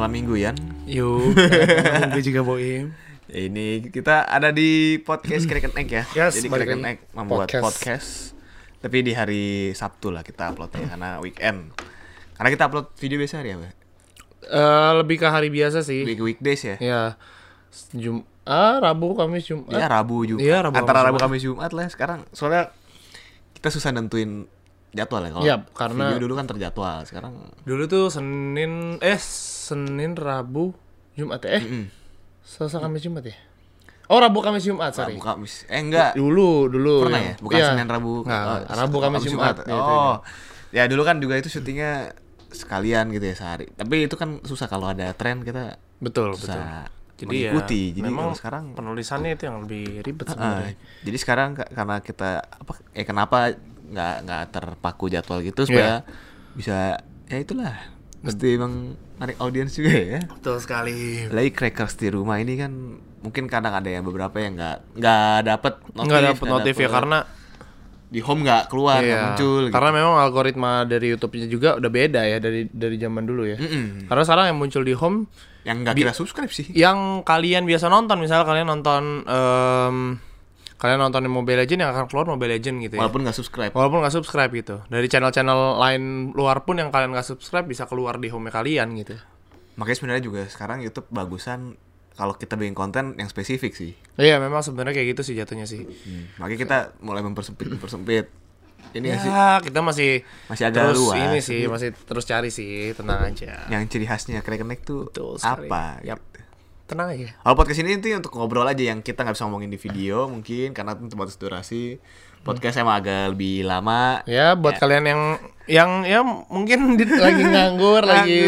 malam mingguan. Yuk, gue juga boim. Ini kita ada di podcast Kraken Egg ya. Yes, Jadi lagi. Egg membuat podcast. Podcast. Tapi di hari Sabtu lah kita uploadnya karena weekend. Karena kita upload video biasa hari apa? Eh, lebih ke hari biasa sih. Week weekdays ya. Ya, Jum ah, Rabu, Kamis, Jumat. Iya Rabu Jumat. Iya, Rabu, Antara Rabu Kamis Jumat lah sekarang. Soalnya kita susah nentuin jadwal ya kalau Iya, karena- video dulu kan terjadwal. Sekarang Dulu tuh Senin, eh Senin, Rabu, Jumat ya? Eh, mm, Selasa, Kamis, Jumat ya? Oh, Rabu, Kamis, Jumat, sorry. Rabu Kamis. Eh enggak. Dulu, dulu. Pernah ya? Bukan iya. Senin Rabu. Nggak, oh, Rabu, Kamis, Jumat. Ya, itu, Oh. Ya dulu kan juga itu syutingnya sekalian gitu ya sehari. Tapi itu kan susah kalau ada tren kita Betul, betul. susah Jadi mengikuti. ya, Jadi memang sekarang penulisannya itu yang lebih ribet sebenarnya. jadi sekarang ka- karena kita apa eh kenapa nggak nggak terpaku jadwal gitu supaya bisa ya itulah mesti emang narik audiens juga ya. Betul sekali. Lagi crackers di rumah ini kan mungkin kadang ada yang beberapa yang nggak nggak dapet notif, Nggak dapet notif ya dapet- karena di home nggak keluar Iya, muncul. gitu. Karena memang algoritma dari YouTube-nya juga udah beda ya dari dari zaman dulu ya. Mm-mm. Karena sekarang yang muncul di home yang nggak kira subscribe sih. yang kalian biasa nonton, misalnya kalian nonton em, kalian nonton Mobile Legend yang akan keluar Mobile Legend gitu ya. Walaupun nggak subscribe. Walaupun nggak subscribe gitu. Dari channel-channel lain luar pun yang kalian nggak subscribe bisa keluar di home kalian gitu. Makanya sebenarnya juga sekarang YouTube bagusan kalau kita bikin konten yang spesifik sih. Iya, memang sebenarnya kayak gitu sih jatuhnya sih. Hmm. Makanya kita mulai mempersempit mempersempit. Ini nggak sih Ya, kita masih masih agak terus luas. ini sih, masih terus cari sih, tenang aja. yang ciri khasnya Egg tuh Betul apa? Yap. gitu. Tenang aja. Kalau podcast ini itu untuk ngobrol aja yang kita nggak bisa ngomongin di video mungkin karena itu batas durasi. Podcast emang agak lebih lama. Ya, buat kalian yang yang ya mungkin di- lagi nganggur, lagi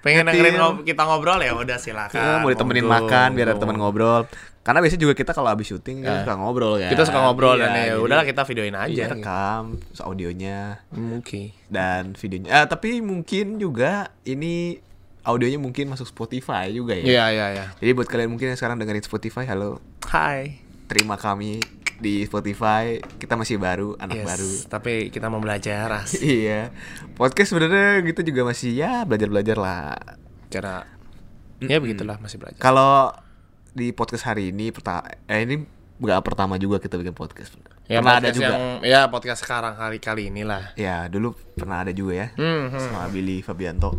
pengen dengerin ngob- kita ngobrol ya udah Ya, silakan. mau ditemenin Monggo, makan biar ada teman ngobrol. Karena biasanya juga kita kalau habis syuting kita suka ngobrol kan. Kita suka ngobrol Iya, dan ya udahlah kita videoin Iya, aja. gitu. rekam terus audionya Mungkin. dan videonya. Ah, tapi mungkin juga ini audionya mungkin masuk Spotify juga ya. Iya, iya, iya. Jadi buat kalian mungkin yang sekarang dengerin Spotify, halo, Hai. terima kami di Spotify. Kita masih baru, anak Yes, baru. Tapi kita mau belajar iya. Podcast sebenarnya gitu juga masih ya belajar-belajar lah. Cara ya begitulah masih belajar. Kalau di podcast hari ini pertama eh ini nggak pertama juga kita bikin podcast. Ya, pernah ada juga. Yang, ya podcast sekarang kali-kali inilah. Ya, dulu pernah ada juga ya. Hmm, hmm. Sama Billy Fabianto.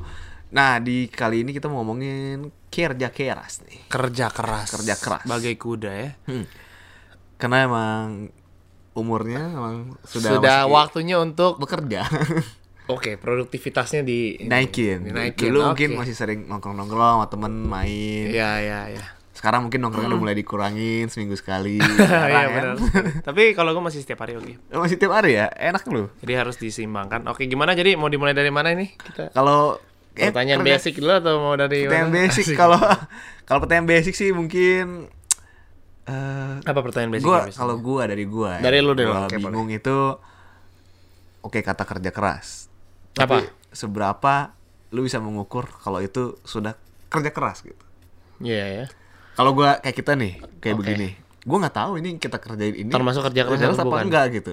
Nah, di kali ini kita mau ngomongin kerja keras nih. Kerja keras. Kerja keras. Bagai kuda ya. Hmm. Karena emang umurnya emang sudah Sudah, masuk waktunya untuk bekerja. Oke, produktivitasnya di Naikin. Dinaikin. Dulu oke. mungkin masih sering nongkrong-nongkrong sama temen main. Iya, iya, iya. Sekarang mungkin nongkrongnya udah mulai dikurangin seminggu sekali. Iya, kan? benar. Tapi kalau gue masih setiap hari oke. Oh, Masih tiap hari ya? Enak loh. Jadi harus diseimbangkan. Oke, gimana jadi mau dimulai dari mana ini? Kita Kalau eh, pertanyaan kerja- basic dulu atau mau dari Pertanyaan mana? basic kalau kalau pertanyaan basic sih mungkin eh apa pertanyaan basic? gua kalau gua dari gua ya, Dari lu deh, gua oke, bingung itu oke kata kerja keras Apa? tapi seberapa lu bisa mengukur kalau itu sudah kerja keras gitu Iya ya. kalau gua kayak kita nih kayak Oke. begini gua nggak tahu ini kita kerjain ini Termasuk kerja keras atau apa bukan? enggak gitu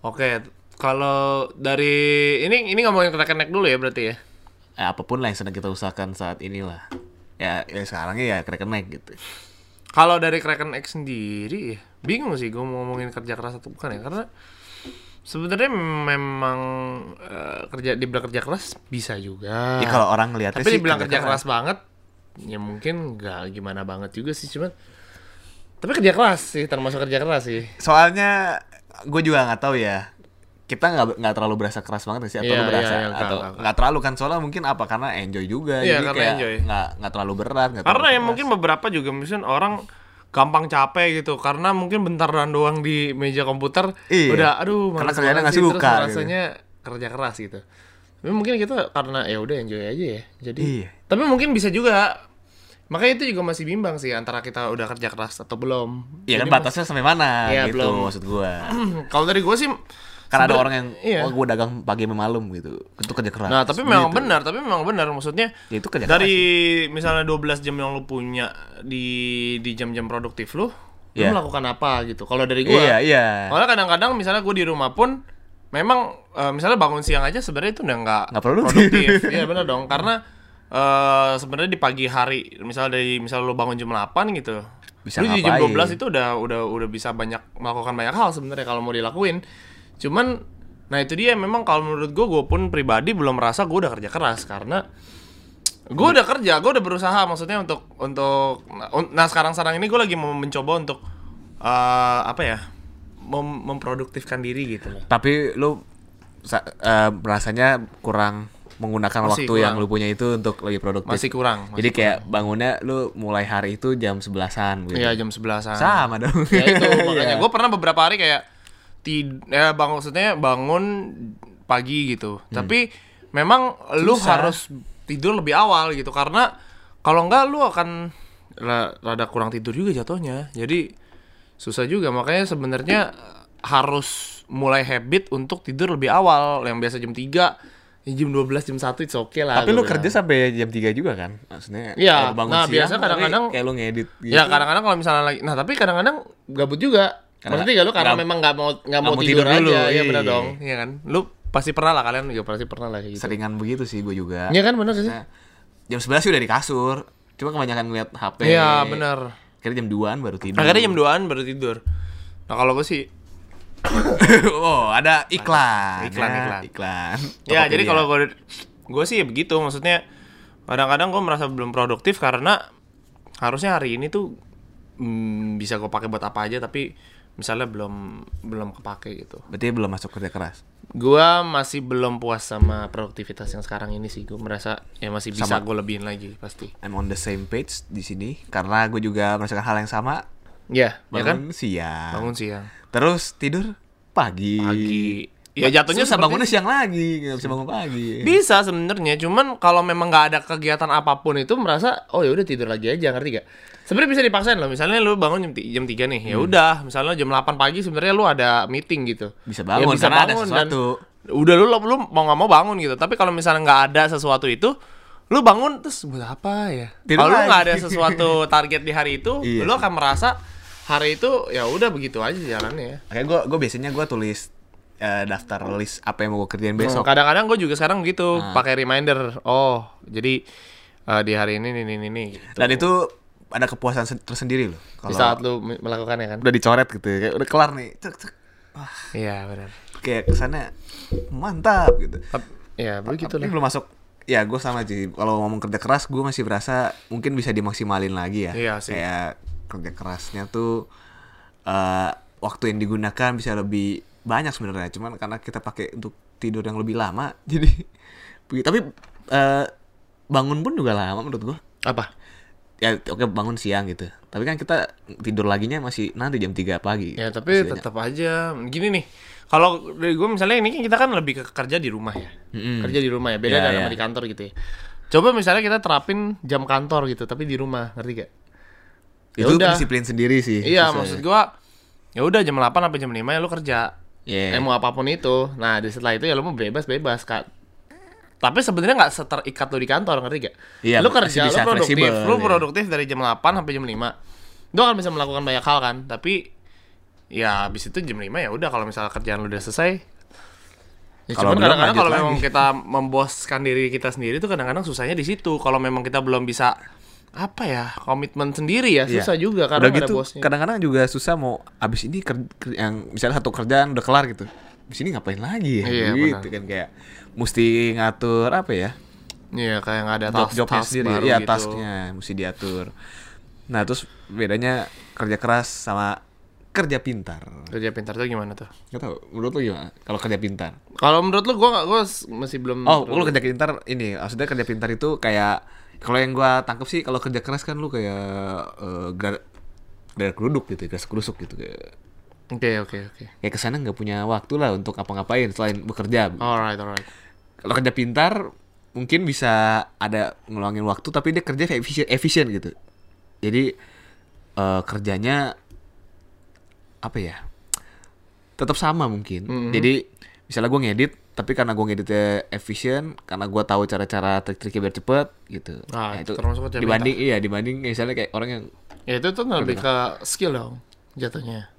Oke, kalau dari ini ini ngomongin kereta connect dulu ya berarti ya. Eh, apa pun lah yang sedang kita usahakan saat inilah ya, ya sekarangnya ya kerja naik gitu Kalau dari Kraken X sendiri, bingung sih gue mau ngomongin kerja keras atau bukan ya, karena sebenarnya memang eh, kerja dibilang kerja keras bisa juga. ya kalau orang ngeliatnya Tapi sih dibilang kerja keras banget, ya mungkin nggak gimana banget juga sih, cuman tapi kerja keras sih, termasuk kerja keras sih. soalnya gue juga nggak tahu ya kita nggak nggak terlalu berasa keras banget sih atau Iya, lu berasa iya, iya, enggak, atau nggak terlalu kan soalnya mungkin apa karena enjoy juga Iya, jadi kayak nggak nggak terlalu berat nggak Karena terlalu ya keras. mungkin beberapa juga misalnya orang gampang capek gitu karena mungkin bentaran doang di meja komputer Iya. udah aduh Karena banget nggak suka, gitu. rasanya kerja keras gitu tapi mungkin kita karena ya udah enjoy aja ya jadi Iya. tapi mungkin bisa juga makanya itu juga masih bimbang sih antara kita udah kerja keras atau belum Iya kan batasnya sampai mana Iya, gitu belum. maksud gue mas- kalau dari gue sih karena ada orang yang iya. oh gue dagang pagi malam gitu itu kerja keras Nah, tapi memang Gitu. benar, tapi memang benar maksudnya Ya, itu kerja dari misalnya 12 jam yang lu punya di di jam-jam produktif lu, Iya. lu melakukan apa gitu. Kalau dari gua, iya iya Soalnya kadang-kadang misalnya gue di rumah pun memang eh, misalnya bangun siang aja sebenarnya itu udah nggak Nggak produktif. Iya benar dong karena eh sebenarnya di pagi hari, misalnya dari misal lu bangun jam 8 gitu. Bisa lu di jam ngapain? 12 itu udah udah udah bisa banyak melakukan banyak hal sebenarnya kalau mau dilakuin. Cuman nah itu dia memang kalau menurut gue gue pun pribadi belum merasa gue udah kerja keras karena gue udah kerja, gue udah berusaha maksudnya untuk untuk nah sekarang sekarang ini gue lagi mau mencoba untuk eh, apa ya mem- memproduktifkan diri gitu loh. Tapi lu eh, rasanya kurang menggunakan Masih waktu yang kurang. lu punya itu untuk lebih produktif. Masih kurang. masih Jadi kayak bangunnya lu mulai hari itu jam sebelasan gitu. Iya jam 11-an. Sama dong. Ya itu makanya Iya. gue pernah beberapa hari kayak tid ya bang maksudnya bangun pagi gitu. Tapi memang lu Susah. harus tidur lebih awal gitu karena kalau enggak lu akan ra- rada kurang tidur juga jatuhnya. Jadi susah juga makanya sebenarnya harus mulai habit untuk tidur lebih awal yang biasa jam 3 ya jam 12 jam 1 itu oke lah. Tapi lu bilang. kerja sampai jam 3 juga kan? Maksudnya Iya, kalau bangun nah, siang, biasa kadang-kadang- kayak lu ngedit gitu. Ya kadang-kadang kalau misalnya lagi, nah tapi kadang-kadang gabut juga. Karena- Maksudnya gak lu karena nggak- memang nggak mau nggak mau, mau tidur, tidur dulu, aja, iya iya. benar dong, iya kan. Lu pasti pernah lah kalian juga pasti pernah lah kayak gitu. Seringan begitu sih gue juga. Iya kan benar sih. Jam 11 sih udah di kasur. Cuma kebanyakan ngeliat HP. Iya benar. Akhirnya jam 2-an baru tidur. Akhirnya jam 2-an baru tidur. Nah kalau gue sih oh, ada iklan. Iklan, ya, iklan. Iklan. ya jadi kalau gue gue sih ya begitu maksudnya kadang-kadang gue merasa belum produktif karena harusnya hari ini tuh mm, bisa gue pakai buat apa aja tapi misalnya belum belum kepake gitu. berarti belum masuk kerja keras. Gua masih belum puas sama produktivitas yang sekarang ini sih. Gue merasa ya masih bisa gue lebihin lagi pasti. I'm on the same page di sini karena gue juga merasakan hal yang sama. Ya, ya kan? Bangun siang. Bangun siang, Terus tidur pagi. pagi. Ya jatuhnya Susah seperti- bangunnya siang lagi, nggak bisa bangun pagi. Bisa sebenarnya, cuman kalau memang nggak ada kegiatan apa pun itu merasa oh ya udah tidur lagi aja, ngerti gak? Sebenarnya bisa dipaksain loh. Misalnya lu bangun jam, jam 3 nih, ya udah, misalnya jam 8 pagi sebenarnya lu ada meeting gitu. Bisa Ya bangun, karena ada dan sesuatu. udah lu lu mau nggak mau bangun gitu. Tapi kalau misalnya nggak ada sesuatu itu, lu bangun terus buat apa ya? Kalau lu nggak ada sesuatu target di hari itu, Iya lu akan merasa hari itu ya udah begitu aja jalannya ya. Makanya gue gue biasanya gue tulis eh, daftar list apa yang mau gue kerjain Hmm, besok. Kadang-kadang gue juga sekarang gitu, Ah. pakai reminder. Oh, jadi eh, di hari ini ini ini ini. Gitu. Dan itu ada kepuasan sen- tersendiri loh. di saat lu me- melakukannya kan? udah dicoret gitu, kayak udah kelar nih. Cek, cek. Iya benar. Kayak kesannya mantap gitu. Tap- Ya begitu Tapi lah. belum masuk. Ya gue sama sih. Kalau ngomong kerja keras, gue masih berasa mungkin bisa dimaksimalin lagi ya. Iya sih. Kayak kerja kerasnya tuh eh waktu yang digunakan bisa lebih banyak sebenarnya. Cuman karena kita pakai untuk tidur yang lebih lama, jadi. Tapi eh, bangun pun juga lama menurut gue. Apa? Ya oke bangun siang gitu. Tapi kan kita tidur laginya masih nanti jam 3 pagi. Ya tapi tetap aja gini nih. Kalau dari gue misalnya ini kan kita kan lebih ke kerja di rumah ya. Mm-mm. Kerja di rumah ya. Beda Iya, dari iya. sama di kantor gitu ya. Coba misalnya kita terapin jam kantor gitu, tapi di rumah, ngerti gak? Ya Itu udah. disiplin sendiri sih. Iya, maksud ya. gua ya udah jam 8 sampai jam 5 ya lu kerja. Eh, mau apa pun itu. Nah, di setelah itu ya lu mau bebas-bebas, Kak. Tapi sebenarnya nggak seterikat lu di kantor, ngerti gak? Iya, masih kerja, bisa produktif, fleksibel, lu iya. produktif dari jam 8 sampai jam 5. Lu kan bisa melakukan banyak hal kan, tapi ya habis itu jam 5 ya udah kalau misalnya kerjaan lu udah selesai. Ya, Kalau cuman kadang-kadang kalau memang kita memboskan diri kita sendiri tuh kadang-kadang susahnya di situ. Kalau memang kita belum bisa apa ya komitmen sendiri ya Iya. susah juga karena udah gitu ada bosnya. kadang-kadang juga susah mau abis ini ker- ker- yang misalnya satu kerjaan udah kelar gitu abis ini ngapain lagi ya Iya, gitu kan kayak mesti ngatur apa ya Iya kayak nggak ada job task, jobnya task sendiri baru iya gitu. tasknya mesti diatur nah terus bedanya kerja keras sama kerja pintar Kerja pintar tuh gimana tuh? nggak tahu menurut lu gimana kalau kerja pintar Kalau menurut lu nggak gua s- masih belum oh lu kerja pintar ini maksudnya kerja pintar itu kayak kalau yang gua tangkep sih kalau kerja keras kan lu kayak eh gar- dari keruduk gitu gas kerusuk gitu kayak Oke oke oke. kayak ke sana nggak punya waktu lah untuk apa-ngapain selain bekerja. Alright alright. Kalau kerja pintar mungkin bisa ada ngeluangin waktu tapi dia kerja efisien, efisien gitu. Jadi eh, kerjanya apa ya? Tetap sama mungkin. Mhm. Jadi misalnya gue ngedit tapi karena gue ngeditnya efisien karena gue tahu cara-cara trik-triknya biar cepet gitu. Nah, Nah, itu termasuk dibanding iya dibanding misalnya kayak orang yang Ya itu tuh lebih ke skill dong jatuhnya.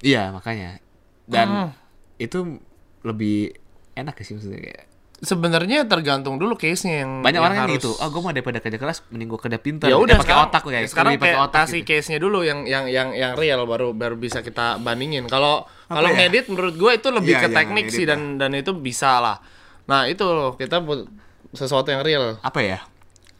iya makanya dan Hmm. itu lebih enak sih maksudnya kayak sebenarnya tergantung dulu case-nya yang Banyak yang orang yang harus- gitu. Ah, gue mau daripada kerja keras, mending gue kerja pintar. ya udah pakai otak ya. sekarang pakai otak kasih gitu. case-nya dulu yang yang yang yang real baru baru bisa kita bandingin kalau kalau ya? ngedit menurut gue itu lebih Iya, ke iya, teknik sih dan dan itu bisa lah nah itu loh kita buat sesuatu yang real Apa ya?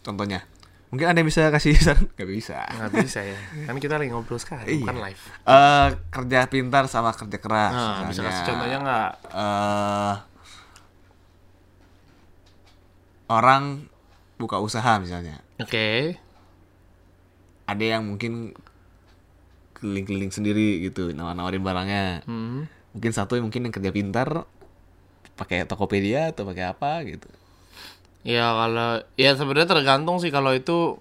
Contohnya. Mungkin ada yang bisa kasih saran? Gak bisa. nggak bisa ya kan kita lagi ngobrol sekarang Iya. bukan live Eh, kerja pintar sama kerja keras. nah bisa kasih contohnya nggak eh orang buka usaha misalnya. oke Ada yang mungkin keliling-keliling sendiri gitu, nawar-nawarin barangnya. Hmm. Mungkin satu yang mungkin yang kerja pintar pakai Tokopedia atau pakai apa gitu. ya kalau ya sebenarnya tergantung sih kalau itu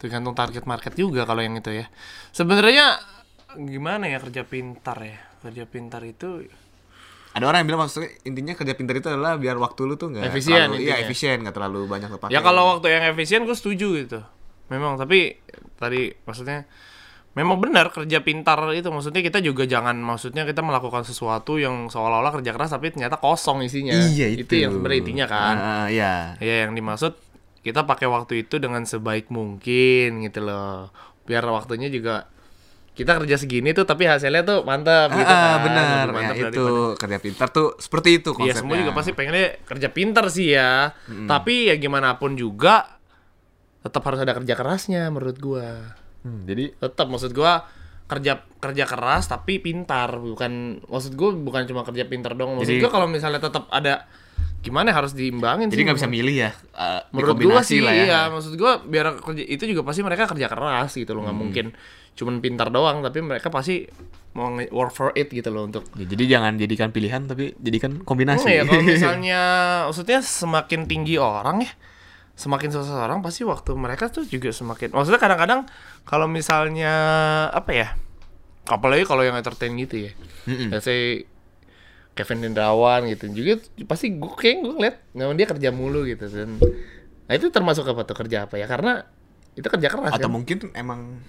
tergantung target market juga kalau yang itu ya sebenarnya gimana ya kerja pintar ya kerja pintar itu Ada orang yang bilang maksudnya intinya kerja pintar itu adalah biar waktu lu tuh nggak Efisien terlalu, iya efisien nggak terlalu banyak pakai. Ya kalau waktu yang efisien gue setuju gitu. Memang tapi tadi maksudnya memang benar kerja pintar itu maksudnya kita juga jangan maksudnya kita melakukan sesuatu yang seolah-olah kerja keras tapi ternyata kosong isinya. iya itu. yang sebenarnya intinya kan. Ah, iya. Ya yang dimaksud kita pakai waktu itu dengan sebaik mungkin gitu loh. Biar waktunya juga kita kerja segini tuh tapi hasilnya tuh mantap gitu Ah, kan. benar. Ya, mantap itu daripada- kerja pintar tuh seperti itu Iya konsepnya. semua juga pasti pengennya kerja pintar sih ya. Tapi ya gimana pun juga tetap harus ada kerja kerasnya menurut gua. Hmm, jadi Tetap maksud gua kerja kerja keras tapi pintar bukan maksud gua bukan cuma kerja pintar dong. Maksud Jadi- gua kalau misalnya tetap ada gimana harus diimbangin jadi nggak bisa milih ya. eh, Menurut dikombinasi sih lah ya. iya, maksud gua biar kerja itu juga pasti mereka kerja keras gitu loh, nggak Hmm. mungkin cuman pintar doang tapi mereka pasti mau work for it gitu loh untuk Ya, jadi jangan jadikan pilihan tapi jadikan kombinasi. Hmm, ya kalau misalnya maksudnya semakin tinggi orang ya semakin susah orang pasti waktu mereka tuh juga semakin maksudnya kadang-kadang kalau misalnya apa ya apalagi kalau yang entertain gitu ya Mm-mm. let's say Kevin Hendrawan gitu juga pasti gue kayak gue ngeliat memang dia kerja mulu gitu dan nah itu termasuk apa tuh kerja apa ya karena itu kerja keras Atau kan mungkin emang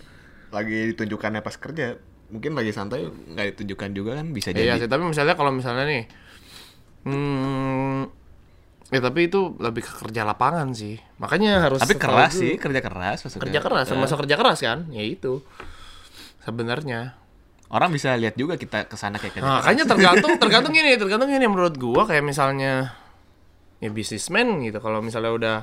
lagi ditunjukkannya pas kerja. Mungkin lagi santai nggak ditunjukkan juga kan bisa Iya jadi. sih, tapi misalnya kalau misalnya nih, hmm, ya tapi itu lebih ke kerja lapangan sih. Makanya harus. Tapi keras sih, kerja keras maksudnya. Kerja keras, termasuk kerja keras kan? Ya itu. Sebenarnya. Orang bisa lihat juga kita ke sana kayak Nah, makanya tergantung, tergantung ini, tergantung ini menurut gua kayak misalnya ya bisnismen gitu. Kalau misalnya udah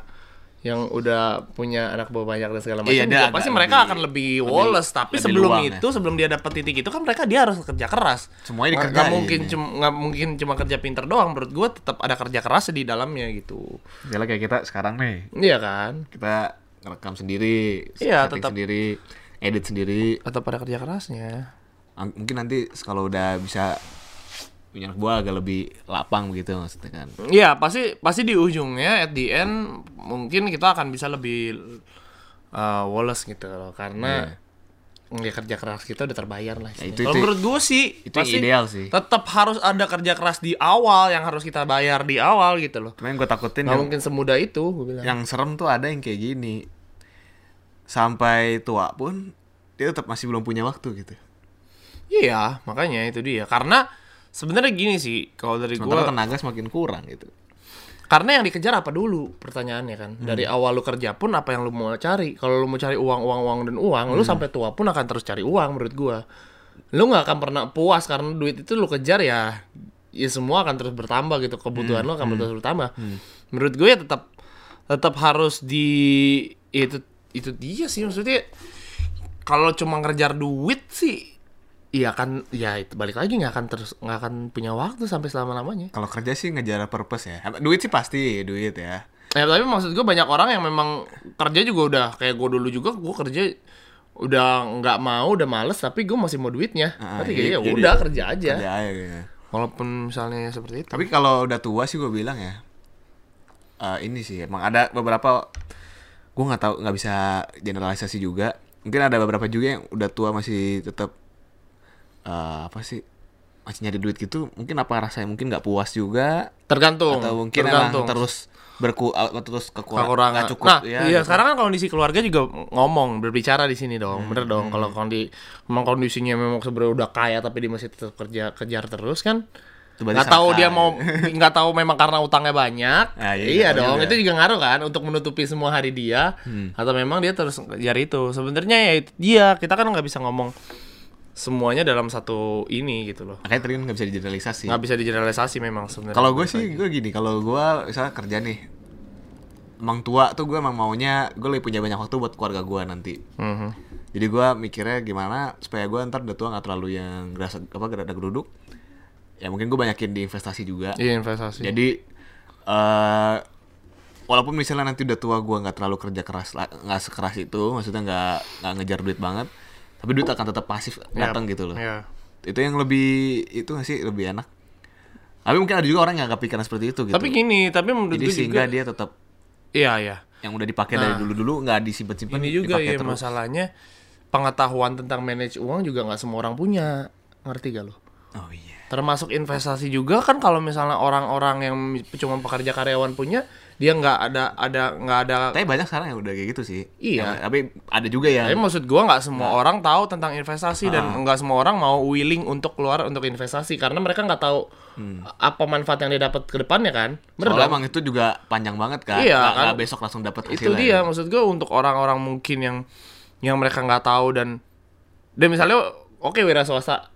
yang udah punya anak buah banyak dan segala macam, Iya, dia agak pasti lebih- mereka akan lebih woles. Tapi lebih sebelum luang ya. itu, sebelum dia dapat titik itu kan mereka dia harus kerja keras. Semuanya dikerjain nggak mungkin ya. cuma nggak mungkin cuma kerja pinter doang menurut gua tetap ada kerja keras di dalamnya gitu Misalnya kayak kita sekarang nih, iya kan kita ngerekam sendiri, Iya, tetap. sendiri, edit sendiri. tetap ada kerja kerasnya Mungkin nanti kalau udah bisa punya anak buah agak lebih lapang begitu maksudnya kan. iya pasti pasti di ujungnya at the end mungkin kita akan bisa lebih uh, woles gitu loh karena ya kerja keras kita udah terbayar lah istilahnya. itu- kalau itu- menurut gua sih itu pasti ideal sih. tetap harus ada kerja keras di awal yang harus kita bayar di awal gitu loh Cuman yang gue takutin nggak yang, mungkin semudah itu gua bilang yang serem tuh ada yang kayak gini. Sampai tua pun dia tetap masih belum punya waktu gitu. Iya makanya itu dia karena sebenarnya gini sih kalau dari gua tenaga semakin kurang gitu. Karena yang dikejar apa dulu pertanyaannya kan. Dari awal lu kerja pun apa yang lu mau cari. Kalau lu mau cari uang, uang, uang dan uang, lu sampai tua pun akan terus cari uang menurut gua. Lu nggak akan pernah puas karena duit itu lu kejar ya ya semua akan terus bertambah gitu. Kebutuhan lu akan terus bertambah. Menurut gue ya tetap tetap harus di itu itu dia sih maksudnya kalau cuma ngejar duit sih Iya kan, ya itu balik lagi nggak akan terus nggak akan punya waktu sampai selama lamanya. Kalau kerja sih ngejar purpose ya. Duit sih pasti duit ya. Ya tapi maksud gue banyak orang yang memang kerja juga udah kayak gue dulu juga gue kerja udah nggak mau udah males tapi gue masih mau duitnya. Ah, Tapi iya, ya udah kerja aja. Kerja aja gitu. Walaupun misalnya seperti itu. Tapi kalau udah tua sih gue bilang ya. eh, ini sih emang ada beberapa gue nggak tahu nggak bisa generalisasi juga. Mungkin ada beberapa juga yang udah tua masih tetap eh, apa sih masih nyari duit gitu. Mungkin apa rasanya mungkin nggak puas juga Tergantung. atau mungkin emang tergantung. terus berku eh, terus kekurangan nggak cukup nah, ya. iya gitu. sekarang kan kondisi keluarga juga ngomong berbicara di sini dong, bener dong. Kalau kondi memang kondisinya memang sebenarnya udah kaya tapi dia masih tetap kerja kejar terus kan, nggak tahu dia mau nggak taw memang karena utangnya banyak Ah, iya, iya dong iya. itu juga ngaruh kan untuk menutupi semua hari dia Hmm. atau memang dia terus ngejar itu sebenarnya ya dia kita kan nggak bisa ngomong semuanya dalam satu ini gitu loh Makanya tadi kan nggak bisa digeneralisasi. nggak bisa digeneralisasi memang sebenarnya Kalau gue sih gue gini, kalau gue misalnya kerja nih, emang tua tuh gue emang maunya gue lebih punya banyak waktu buat keluarga gue nanti. Mhm. Jadi gue mikirnya gimana supaya gue ntar udah tua nggak terlalu yang gerasa apa gerada geruduk. Ya mungkin gue banyakin di investasi juga. iya investasi Jadi eh walaupun misalnya nanti udah tua gue nggak terlalu kerja keras nggak sekeras itu, maksudnya nggak nggak ngejar duit banget, tapi duit akan tetap pasif datang gitu loh. Iya. Itu yang lebih itu nggak sih lebih enak. Tapi mungkin ada juga orang yang nggak kepikiran seperti itu gitu. tapi gini tapi menurut Jadi sehingga juga dia tetap iya iya yang udah dipakai dari dulu-dulu nggak disimpan-simpan ini juga ya terus. masalahnya pengetahuan tentang manage uang juga nggak semua orang punya ngerti gak lo Oh iya. termasuk investasi juga kan kalau misalnya orang-orang yang cuma pekerja karyawan punya dia nggak ada ada nggak ada Tapi banyak sekarang yang udah kayak gitu sih. Iya. Yang- tapi ada juga yang tapi maksud gua nggak semua orang tahu tentang investasi dan Ah. nggak semua orang mau willing untuk keluar untuk investasi karena mereka nggak tahu apa manfaat yang dia dapat ke depannya kan Bener Hmm. Soalnya dong? emang itu juga panjang banget kan. Iya, Nggak- kan. nggak besok langsung dapat itu dia maksud gue untuk orang-orang mungkin yang yang mereka nggak tahu dan dan misalnya oke wira swasta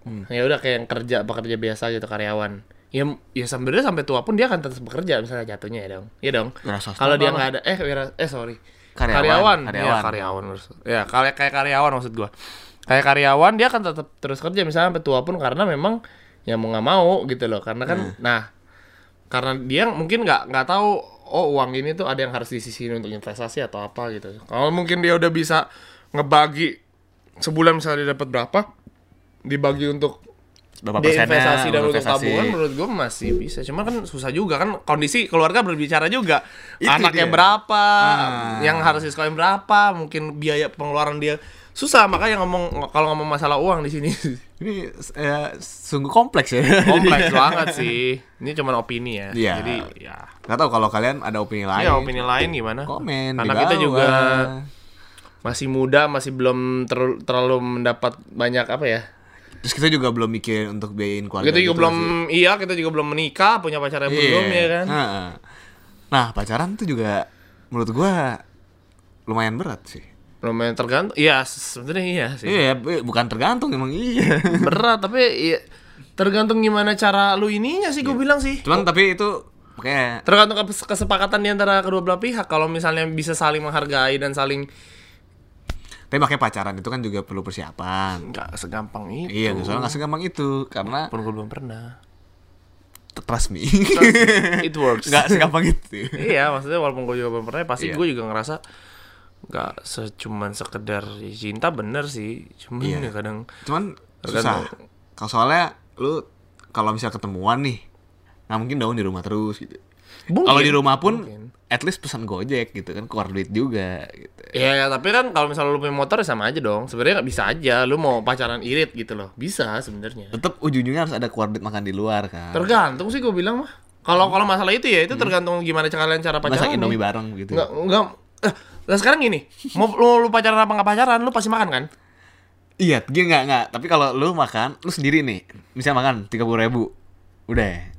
Hmm. ya udah kayak yang kerja pekerja biasa gitu karyawan ya ya sebenarnya sampai tua pun dia akan tetap bekerja misalnya jatuhnya ya dong. Iya dong. Swasta kalau dia nggak ada eh wira eh sorry. Karyawan, karyawan. Karyawan. ya karyawan maksud- ya kayak kayak karyawan maksud gua. Kayak karyawan dia akan tetap terus kerja misalnya sampai tua pun karena memang ya mau nggak mau gitu loh. Karena kan Hmm. nah karena dia mungkin nggak nggak tahu oh uang ini tuh ada yang harus disisihin untuk investasi atau apa gitu. Kalau mungkin dia udah bisa ngebagi sebulan misalnya dia dapat berapa dibagi untuk Berapa dia persennya investasi dan untuk tabungan menurut gue masih bisa cuma kan susah juga kan kondisi keluarga berbicara juga Itu anaknya dia. berapa Ah. yang harus disekolahin berapa mungkin biaya pengeluaran dia susah makanya ngomong kalau ngomong masalah uang di sini Ini eh, sungguh kompleks ya. kompleks banget sih ini cuma opini ya Iya. jadi ya Gak tau kalau kalian ada opini lain. Iya opini lain gimana? Komen Karena di kita juga masih muda, masih belum ter- terlalu mendapat banyak apa ya? Terus kita juga belum mikir untuk biayain keluarga. Kita juga gitu belum, sih. iya kita juga belum menikah, punya pacar yang Iya. belum ya kan? Nah, nah, pacaran tuh juga menurut gua lumayan berat sih. Lumayan tergantung. Iya sebenarnya iya sih. Iya, bu- bukan tergantung emang iya. Berat tapi iya, tergantung gimana cara lu ininya sih gue bilang sih. Cuman tapi itu kayak Tergantung kes- kesepakatan di antara kedua belah pihak. Kalau misalnya bisa saling menghargai dan saling tapi makanya pacaran itu kan juga perlu persiapan. nggak segampang itu. Iya, soalnya nggak segampang itu karena Pun gue belum pernah. trust me. It works. Nggak segampang itu. iya maksudnya walaupun gue juga belum pernah pasti Iya. gue juga ngerasa nggak secuman sekedar cinta bener sih cuman Iya. ya kadang Cuman susah. Kalau soalnya lu kalau bisa ketemuan nih, nggak mungkin dong di rumah terus gitu. Kalau di rumah pun mungkin. At least pesan Gojek gitu kan keluar duit juga gitu. ya, ya tapi kan kalau misalnya lu punya motor ya sama aja dong sebenarnya nggak bisa aja lu mau pacaran irit gitu loh bisa sebenarnya Tetap ujung-ujungnya harus ada keluar duit makan di luar kan. tergantung sih gue bilang mah kalau kalau masalah itu ya itu tergantung gimana kalian cara Masak pacaran Indomie nih. bareng gitu. nggak nggak eh, nah sekarang gini mau lu, lu pacaran apa nggak pacaran lu pasti makan kan Iya, gini nggak nggak. Tapi kalau lu makan, lu sendiri nih, misalnya makan tiga puluh ribu, udah.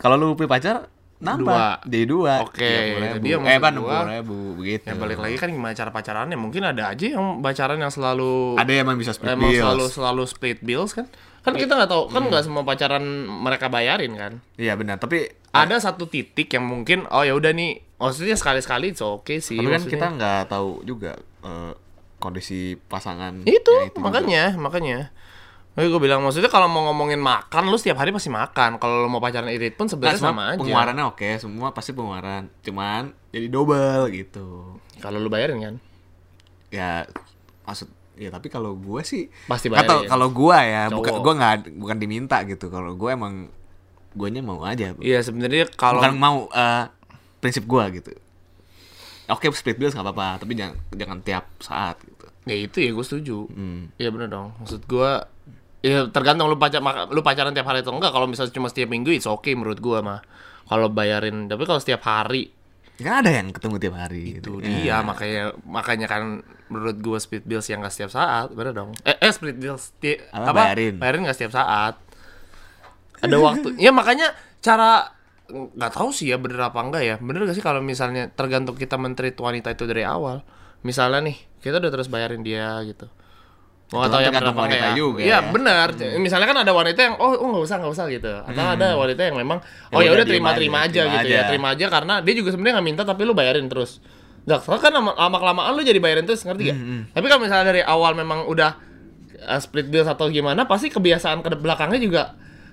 Kalau lu punya pacar, nambah Dua. jadi dua. Oke, 30.000. itu dia eh maksud apa enam puluh ribu begitu. ya balik lagi kan gimana cara pacarannya mungkin ada aja yang pacaran yang selalu Ada yang bisa split emang bills. selalu selalu split bills kan kan kita nggak tahu kan nggak semua pacaran mereka bayarin kan Iya benar. Tapi ada satu titik yang mungkin oh ya udah nih maksudnya sekali sekali itu oke sih tapi kan maksudnya. kita nggak tahu juga eh, kondisi pasangan. itu ya juga. makanya makanya Oke, gue bilang maksudnya kalau mau ngomongin makan lu setiap hari pasti makan kalau lu mau pacaran irit pun Nah, sebenarnya semua sama aja pengeluarannya oke, semua pasti pengeluaran. Cuman jadi double gitu. kalau lu bayarin kan Ya maksud ya tapi kalau gua sih Pasti bayarin. kalau gua ya bukan gua nggak bukan diminta gitu. Kalau gua emang guanya mau aja. iya sebenarnya kalau bukan mau eh, prinsip gua gitu. Oke split bills nggak apa-apa, tapi jangan jangan tiap saat gitu. ya itu ya gue setuju Hmm. Iya bener dong. Maksud gua ya tergantung lu pacar lu pacaran tiap hari atau enggak. Kalau misalnya cuma setiap minggu it's okay menurut gua mah. Kalau bayarin, tapi kalau setiap hari Kan ada yang ketemu tiap hari. itu gitu. dia makanya makanya kan menurut gua split bills yang enggak setiap saat, bener dong. Eh, eh split bills ti- Apa, bayarin? Bayarin enggak setiap saat. ada waktu ya makanya cara nggak tahu sih ya bener apa enggak ya bener gak sih kalau misalnya tergantung kita menteri wanita itu dari awal misalnya nih kita udah terus bayarin dia gitu mau nggak kan yang bener tergantung apa enggak wanita ya juga iya ya. benar misalnya kan ada wanita yang oh oh nggak usah nggak usah gitu atau ada wanita yang memang oh ya udah, terima aja, terima aja terima gitu ya aja. terima aja karena dia juga sebenarnya nggak minta tapi lu bayarin terus Gak, kan lama, lama kelamaan lu jadi bayarin terus ngerti gak? Tapi kalau misalnya dari awal memang udah uh, split bills atau gimana, pasti kebiasaan ke belakangnya juga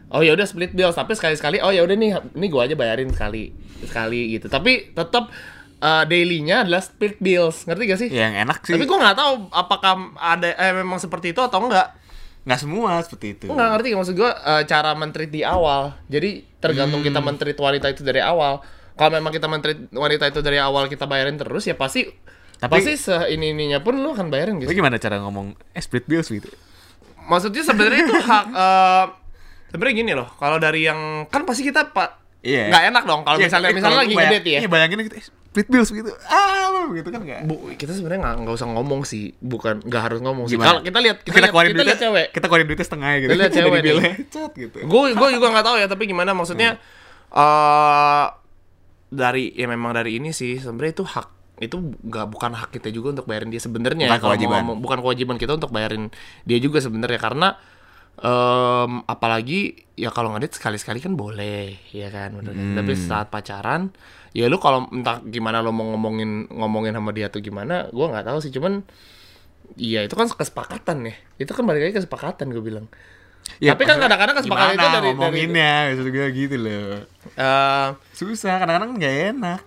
oh ya udah split bills tapi sekali sekali oh ya udah nih ini gua aja bayarin sekali sekali gitu. Tapi tetap uh, dailynya adalah split bills, ngerti gak sih? Ya, yang enak sih Tapi gua nggak tahu apakah ada eh, memang seperti itu atau enggak. nggak semua seperti itu nggak ngerti maksud gua uh, cara menteri di awal. Jadi tergantung kita Hmm. menteri wanita itu dari awal. Kalau memang kita menteri wanita itu dari awal kita bayarin terus ya pasti Tapi- pasti seini ininya pun lu akan bayarin gitu. gimana cara ngomong eh split bills gitu Maksudnya sebenarnya itu hak eh sebenarnya gini loh. Kalau dari yang kan pasti kita pak Iya. nggak enak dong kalau Iya, misalnya iya, misalnya lagi ngedate ya. Iya bayangin gitu eh, split bills gitu. Ah gitu kan nggak? Bu, kita sebenarnya nggak nggak usah ngomong sih, bukan nggak harus ngomong sih. Kalau kita lihat kita, kita lihat, kita duitnya lihat cewek. kita keluarin duitnya setengah gitu. Kita lihat cewek nih. cet gitu. Gue gue juga nggak tahu ya tapi gimana? Maksudnya eh dari ya memang dari ini sih sebenarnya itu hak itu nggak bukan hak kita juga untuk bayarin dia sebenarnya. Bukan mau kewajiban. ngomong- bukan kewajiban kita untuk bayarin dia juga sebenarnya. Karena em, apalagi ya kalau ngedit sekali sekali kan boleh ya kan bener kan? tapi Hmm. saat pacaran ya lu kalau entah gimana lo mau ngomongin ngomongin sama dia tuh gimana gue nggak tahu sih cuman Iya itu kan kesepakatan ya Itu kan balik lagi kesepakatan gue bilang Ya, Tapi kan kadang-kadang kesepakatan itu gimana dari- dari- ngomonginnya maksud gue gitu loh Eh, susah kadang-kadang nggak enak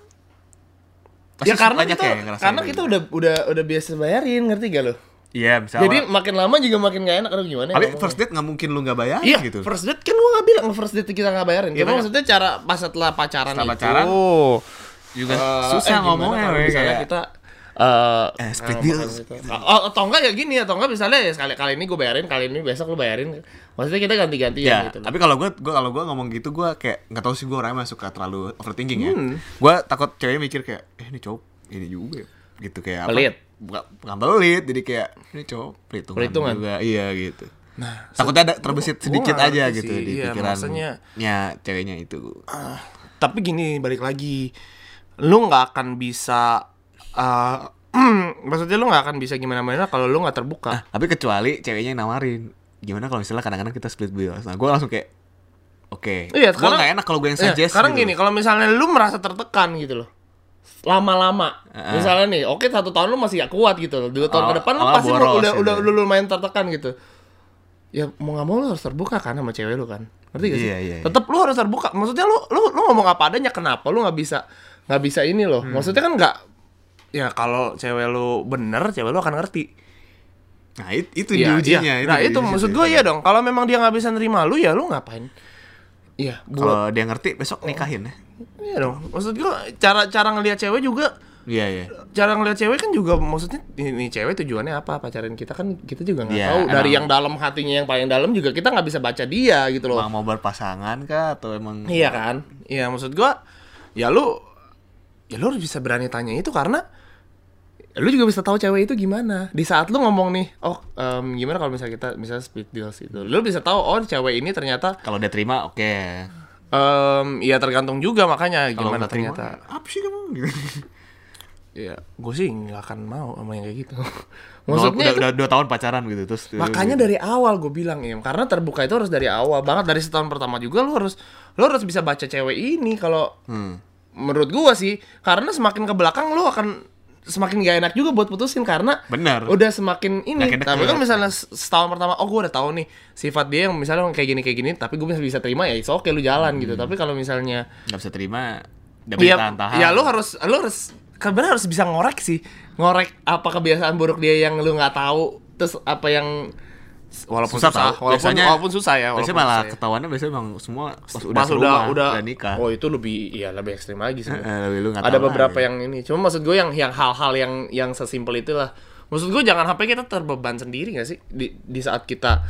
ya Pasti karena banyak kita, ya karena kita gitu. udah udah udah biasa bayarin ngerti gak lo? Iya misalnya Jadi makin lama juga makin gak enak aduh gimana ya tapi first date nggak mungkin lu nggak bayar Iya, gitu first date kan gua gak bilang first date kita gak bayarin. Iya, Cuma maksudnya cara pas setelah pacaran Setelah itu pacaran, juga eh, susah eh, ngomongnya kalau weh, misalnya kayak kita eh Eh, split bills. gitu. Oh, atau enggak ya gini atau enggak misalnya ya sekali kali ini gue bayarin kali ini besok lu bayarin maksudnya kita ganti-gantian ya gitu loh. tapi kalau gue gue kalau gue ngomong gitu gue kayak nggak tahu sih gue orangnya suka terlalu overthinking ya Hmm. gue takut ceweknya mikir kayak eh ini cowok ini juga ya. gitu kayak apa Pelit. Bukan, bukan pelit jadi kayak ini cowok perhitungan, Perhitungan. juga iya gitu Nah, takutnya ada terbesit sedikit aja gitu sih. di Iya, pikirannya maksudnya- ceweknya itu tapi gini balik lagi lu nggak akan bisa eh, maksudnya lu nggak akan bisa gimana mana kalau lu nggak terbuka Ah, tapi kecuali ceweknya yang nawarin gimana kalau misalnya kadang-kadang kita split bills nah gue langsung kayak oke Iya, gue nggak enak kalau gue yang Iya, suggest sekarang gitu. gini, kalau misalnya lu merasa tertekan gitu loh. Lama-lama. Heeh. Misalnya nih, oke satu tahun lu masih gak kuat gitu. Dua tahun Oh, ke depan lu oh, pasti boros udah, gitu. udah udah lumayan tertekan gitu. Ya mau gak mau lu harus terbuka kan sama cewek lu kan. Ngerti gak sih? Iya, iya, iya. Tetap lu harus terbuka. Maksudnya lu lu lu ngomong apa adanya kenapa lu nggak bisa nggak bisa ini loh. Hmm. Maksudnya kan nggak ya kalau cewek lu bener, cewek lu akan ngerti. nah it- itu Iya, diujinya iya. Nah, itu di maksud gue ya. ya dong. Kalau memang dia nggak bisa nerima lu ya lu ngapain? Iya, kalau dia ngerti besok nikahin ya Iya dong. Maksud gua cara cara ngelihat cewek juga iya iya cara ngelihat cewek kan juga maksudnya ini cewek tujuannya apa pacarin kita kan kita juga nggak Iya, tahu dari emang. yang dalam hatinya yang paling dalam juga kita nggak bisa baca dia gitu loh. emang mau berpasangan kah atau emang Iya kan? Iya maksud gua ya lu ya lu harus bisa berani tanya itu karena lu juga bisa tahu cewek itu gimana. Di saat lu ngomong nih oh em, gimana kalau misalnya kita misalnya split deals itu lu bisa tahu oh cewek ini ternyata kalau dia terima oke. Em ya tergantung juga makanya kalau gimana terima ternyata. apa sih kamu? Gitu ya gue sih nggak akan mau sama yang kayak gitu. Maksudnya udah, itu- udah dua tahun pacaran gitu terus makanya dari awal gue bilang ya karena terbuka itu harus dari awal banget. Dari setahun pertama juga lu harus lu harus bisa baca cewek ini kalau hmm. menurut gua sih. Karena semakin ke belakang lu akan semakin gak enak juga buat putusin karena benar udah semakin ini. Makin tapi kan misalnya setahun pertama oh gue udah tahu nih sifat dia yang misalnya kayak gini kayak gini tapi gue bisa bisa terima ya oke lu jalan gitu. Hmm. tapi kalau misalnya nggak bisa terima ya, tahan-tahan ya lu harus lu harus sebenarnya harus bisa ngorek sih. Ngorek apa kebiasaan buruk dia yang lu nggak tahu terus apa yang walaupun susah, Susah. walaupun Biasanya- walaupun susah ya walaupun biasanya malah susah. ya. ketahuannya biasanya emang semua pas udah pas udah serumah, udah nikah. oh itu lebih iya lebih ekstrim lagi sih. Lebih lu ada beberapa lagi. yang ini. Cuma maksud gue yang yang hal-hal yang yang sesimpel itulah. Maksud gue jangan sampai kita terbeban sendiri gak sih? Di di saat kita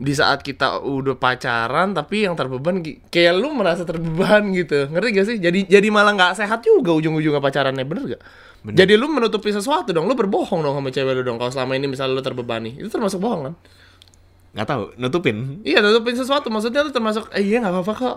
di saat kita udah pacaran tapi yang terbeban kayak lu merasa terbeban gitu ngerti gak sih jadi jadi malah nggak sehat juga ujung-ujungnya pacarannya bener gak Bener. jadi lu menutupi sesuatu dong lu berbohong dong sama cewek lu dong kalau selama ini misalnya lu terbebani itu termasuk bohong kan nggak tahu nutupin Iya, tutupin sesuatu. Maksudnya lu termasuk eh iya nggak apa-apa kok.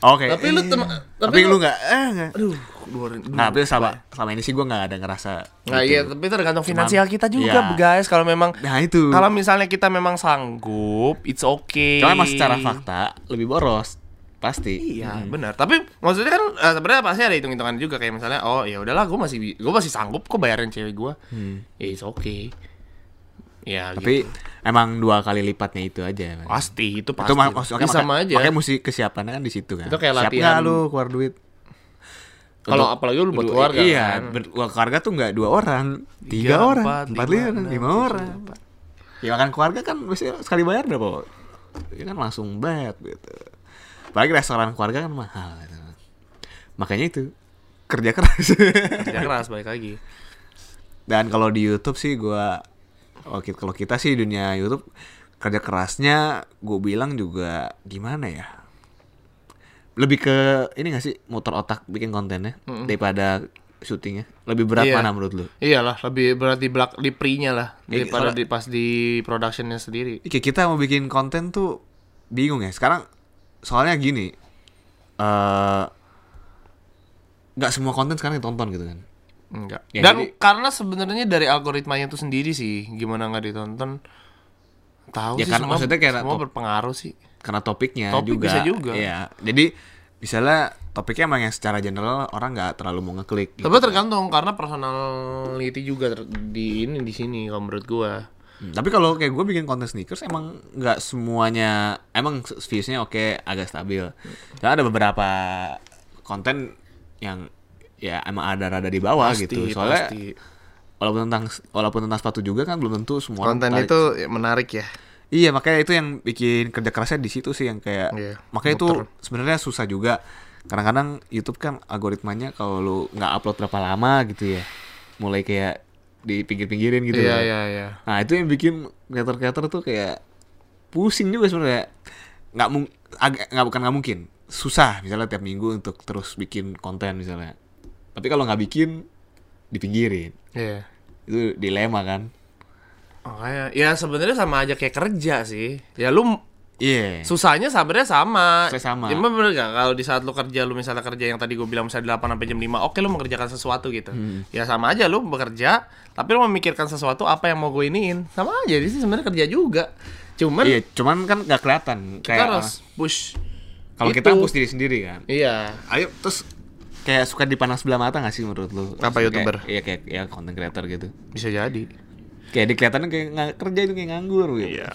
Oke Tapi lu tem- tapi, tapi lu lu- nggak eh nggak Aduh, keluarin. nah tapi sama selama ini sih gue nggak ada ngerasa Nah, gitu. iya, tapi tergantung finansial kita juga, iya. guys. Kalau memang nah itu kalau misalnya kita memang sanggup, it's okay. Cuma emang secara fakta lebih boros pasti Iya, benar. Tapi maksudnya kan eh, sebenarnya pasti ada hitung-hitungan juga kayak misalnya oh ya udahlah gue masih gue masih sanggup kok bayarin cewek gue. Ya it's okay. Ya, tapi gitu. emang dua kali lipatnya itu aja Mas. pasti itu pasti. itu mak maksudnya Ya, sama aja. makanya mesti kesiapannya kan di situ kan Itu kayak siap latihan. lu keluar duit Kalau apalagi lu buat keluarga iya kan. keluarga tuh nggak dua orang tiga Tiga, orang empat, empat, lima, lima, lima orang ya makan keluarga kan mesti sekali bayar berapa ya kan langsung bayar gitu apalagi restoran keluarga kan mahal gitu. makanya itu kerja keras Kerja keras balik lagi. dan kalau di YouTube sih gua oh, ki- kalau kita sih dunia YouTube kerja kerasnya gue bilang juga gimana ya lebih ke ini gak sih motor otak bikin kontennya daripada syutingnya lebih berat Iya. mana menurut lu? Iyalah, lebih berat di belak di pre-nya lah Iya, daripada di pas di productionnya sendiri. Kayak kita mau bikin konten tuh bingung ya sekarang soalnya gini eh nggak semua konten sekarang ditonton gitu kan Enggak. Ya, Dan jadi- karena sebenarnya dari algoritmanya itu sendiri sih, gimana nggak ditonton? Tahu Ya, sih karena semua, maksudnya kayak semua top- berpengaruh sih. karena topiknya Topik juga bisa juga. Iya. Jadi misalnya topiknya emang yang secara general orang nggak terlalu mau ngeklik gitu. Tapi tergantung karena personality juga di ini di sini kalau menurut gua. Hmm, tapi kalau kayak gue bikin konten sneakers emang nggak semuanya emang viewsnya oke agak stabil. Cuma ada beberapa konten yang ya emang ada rada di bawah Pasti, gitu. Soalnya pasti. walaupun tentang walaupun tentang sepatu juga kan belum tentu semua konten itu menarik ya. Iya makanya itu yang bikin kerja kerasnya di situ sih yang kayak Iya, makanya itu muter. sebenarnya susah juga. Kadang-kadang YouTube kan algoritmanya kalau lu nggak upload berapa lama gitu ya, mulai kayak di pinggir-pinggirin gitu. Iya loh. iya iya. Nah itu yang bikin creator-creator tuh kayak pusing juga sebenarnya. Nggak mung agak nggak bukan nggak mungkin, susah misalnya tiap minggu untuk terus bikin konten misalnya. Tapi kalau nggak bikin dipinggirin, Iya. itu dilema kan. Makanya ya sebenarnya sama aja kayak kerja sih. Ya lu Iya. susahnya sebenarnya sama. Susahnya sama. Ya, bener gak? Kalau di saat lu kerja lu misalnya kerja yang tadi gue bilang misalnya 8 sampai jam 5, oke lu mengerjakan sesuatu gitu. Hmm. Ya sama aja lu bekerja, tapi lu memikirkan sesuatu apa yang mau gue iniin. Sama aja di sini sebenarnya kerja juga. Cuman Iya, cuman kan nggak kelihatan. kita Kayak harus push. kalau kita push diri sendiri kan. Iya. Ayo terus kayak suka dipandang sebelah mata gak sih menurut lu? Apa YouTuber? Iya kayak ya content creator gitu. Bisa jadi. Kayak dikelihatannya kayak nggak kerja itu kayak nganggur gitu. Iya.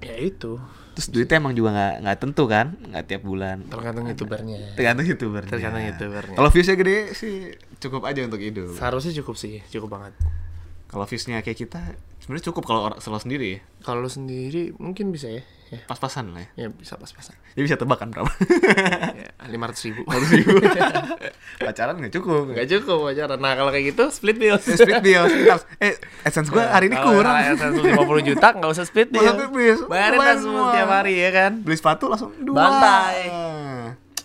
Ya itu. Terus duitnya emang juga nggak nggak tentu kan, nggak tiap bulan. Tergantung youtubernya. Tergantung youtuber. Tergantung YouTubernya. Kalau viewsnya gede sih cukup aja untuk hidup. Seharusnya cukup sih, cukup banget. Kalau viewsnya kayak kita sebenarnya cukup kalau orang selo sendiri ya. Kalau lu sendiri mungkin bisa ya. Ya, Pas-pasan lah ya. ya bisa pas-pasan. Jadi bisa tebak kan berapa? ya, 500 ribu. Pacaran nggak cukup. Gak cukup pacaran. Nah kalau kayak gitu split deal. Eh, split deal. Eh, AdSense gue hari ini Kalau kurang. AdSense lu 50 juta nggak usah split Nggak deal. Bayarin Bayar langsung semua. setiap hari ya kan. Beli sepatu langsung dua. Bantai.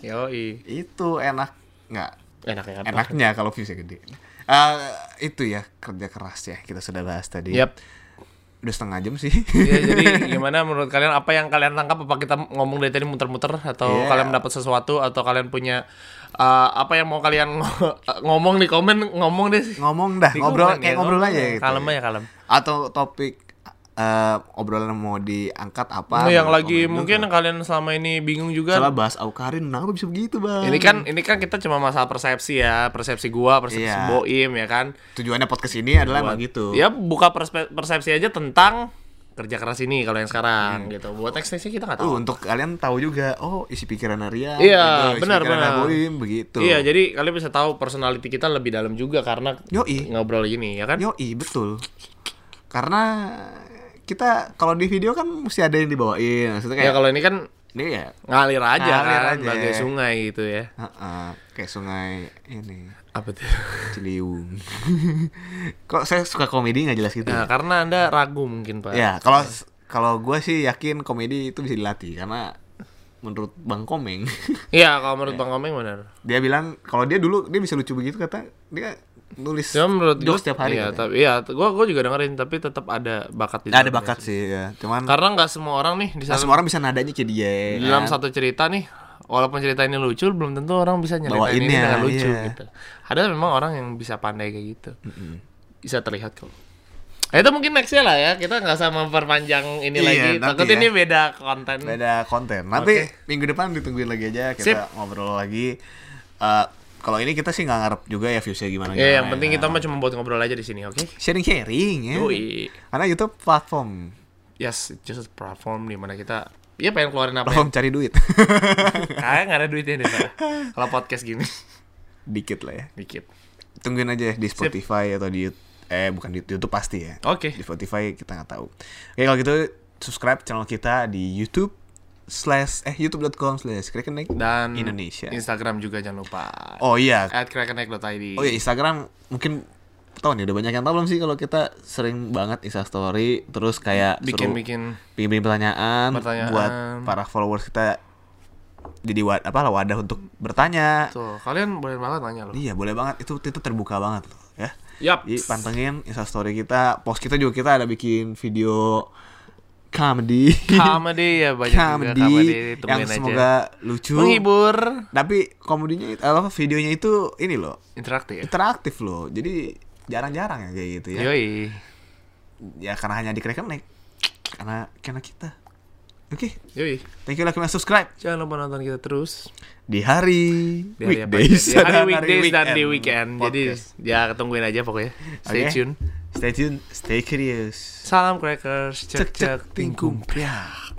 Yoi. Itu enak nggak? Enak ya kan? Enaknya kalau viewsnya gede. Eh, itu ya kerja keras ya kita sudah bahas tadi. Yap. Udah setengah jam sih. Iya jadi gimana menurut kalian apa yang kalian tangkap apa kita ngomong dari tadi muter-muter atau Iya. kalian mendapat sesuatu atau kalian punya uh, apa yang mau kalian ngomong di komen ngomong deh Ngomong dah, Di ngobrol komen, kayak ya, ngobrol aja gitu. Kalem aja kalem. Atau topik eh obrolan mau diangkat apa? yang lagi mungkin juga. kalian selama ini bingung juga Salah bahas Aukarin, kenapa bisa begitu bang? Ini kan ini kan kita cuma masalah persepsi ya, persepsi gua, persepsi Iya. Boim ya kan. tujuannya podcast ini adalah emang gitu. Ya buka persepsi aja tentang kerja keras ini kalau yang sekarang gitu. Buat next nextnya kita nggak tahu. Tuh untuk kalian tahu juga, oh isi pikiran Arya, Iya, gitu, benar, benar. Boim begitu. Iya, jadi kalian bisa tahu personality kita lebih dalam juga karena Yoi. ngobrol gini ya kan. Yoi, betul. Karena kita kalau di video kan mesti ada yang dibawain, maksudnya Ya kayak kalau ini kan ini ya, ngalir aja Ngalir kan, aja. bagai sungai gitu ya. heeh, kayak sungai ini Apa tuh? Ciliwung. Kok saya suka komedi nggak jelas gitu? Nah, karena Anda ragu mungkin, Pak. Ya, kalau kalau gue sih yakin komedi itu bisa dilatih karena menurut Bang Komeng Iya, kalau menurut Bang Komeng benar. dia bilang kalau dia dulu dia bisa lucu begitu kata dia nulis Ya menurut gue jokes setiap hari Iya, katanya. tapi iya, gue gue juga dengerin tapi tetap ada bakat di ada bakat sih ya cuman Karena nggak semua orang nih di sana semua orang bisa nadanya kayak dia di dalam kan. satu cerita nih walaupun cerita ini lucu belum tentu orang bisa nyeritain ini Bawainnya, dengan lucu iya. gitu. Ada memang orang yang bisa pandai kayak gitu. Bisa terlihat kok. Nah, itu mungkin nextnya lah ya kita nggak usah memperpanjang ini Iya, lagi. Takut ya. ini beda konten. beda konten nanti Oke. minggu depan ditungguin lagi aja kita Sip. ngobrol lagi Eh, kalau ini kita sih nggak ngarep juga ya viewsnya gimana Ya, yang penting kita mah cuma buat ngobrol aja di sini, oke? sharing sharing ya. Yoi. karena YouTube platform. Yes, just platform di mana kita Iya pengen keluarin apa ya? platform cari duit. Kayak nggak ada duitnya deh. Kalau podcast gini. Dikit lah ya. Dikit. Tungguin aja di Spotify atau di eh bukan di YouTube pasti ya. Oke. Di Spotify kita nggak tahu. Oke kalau gitu subscribe channel kita di YouTube slash eh youtube.com slash Krakenek Dan Indonesia. Instagram juga jangan lupa. Oh iya. At krakenek.id oh iya Instagram mungkin tahu nih udah banyak yang tahu belum sih kalau kita sering banget Insta story terus kayak suruh Bikin-bikin bikin pertanyaan, Pertanyaan. buat para followers kita jadi wad apa lah wadah untuk bertanya. Tuh, kalian boleh banget nanya loh. Iya boleh banget. Itu itu terbuka banget loh ya. Yap. Jadi pantengin instastory kita post kita juga kita ada bikin video comedy. Comedy ya banyak juga comedy yang Tungguin aja. semoga lucu. Menghibur. Tapi komedinya itu- apa videonya itu ini loh. Interaktif. Interaktif loh. Jadi jarang-jarang ya kayak gitu ya. Yoi. Ya karena hanya di Krakenek karena karena kita oke. Yoi. Thank you lagi yang subscribe. Jangan lupa nonton kita terus. Di hari, Di hari apa? weekdays, aja? Di hari dan weekdays dan di weekend. Jadi ya tungguin aja pokoknya. Stay Oke. tune. Stay tune stay curious. Salam crackers. Cek cek tingkum. tingkum. Pria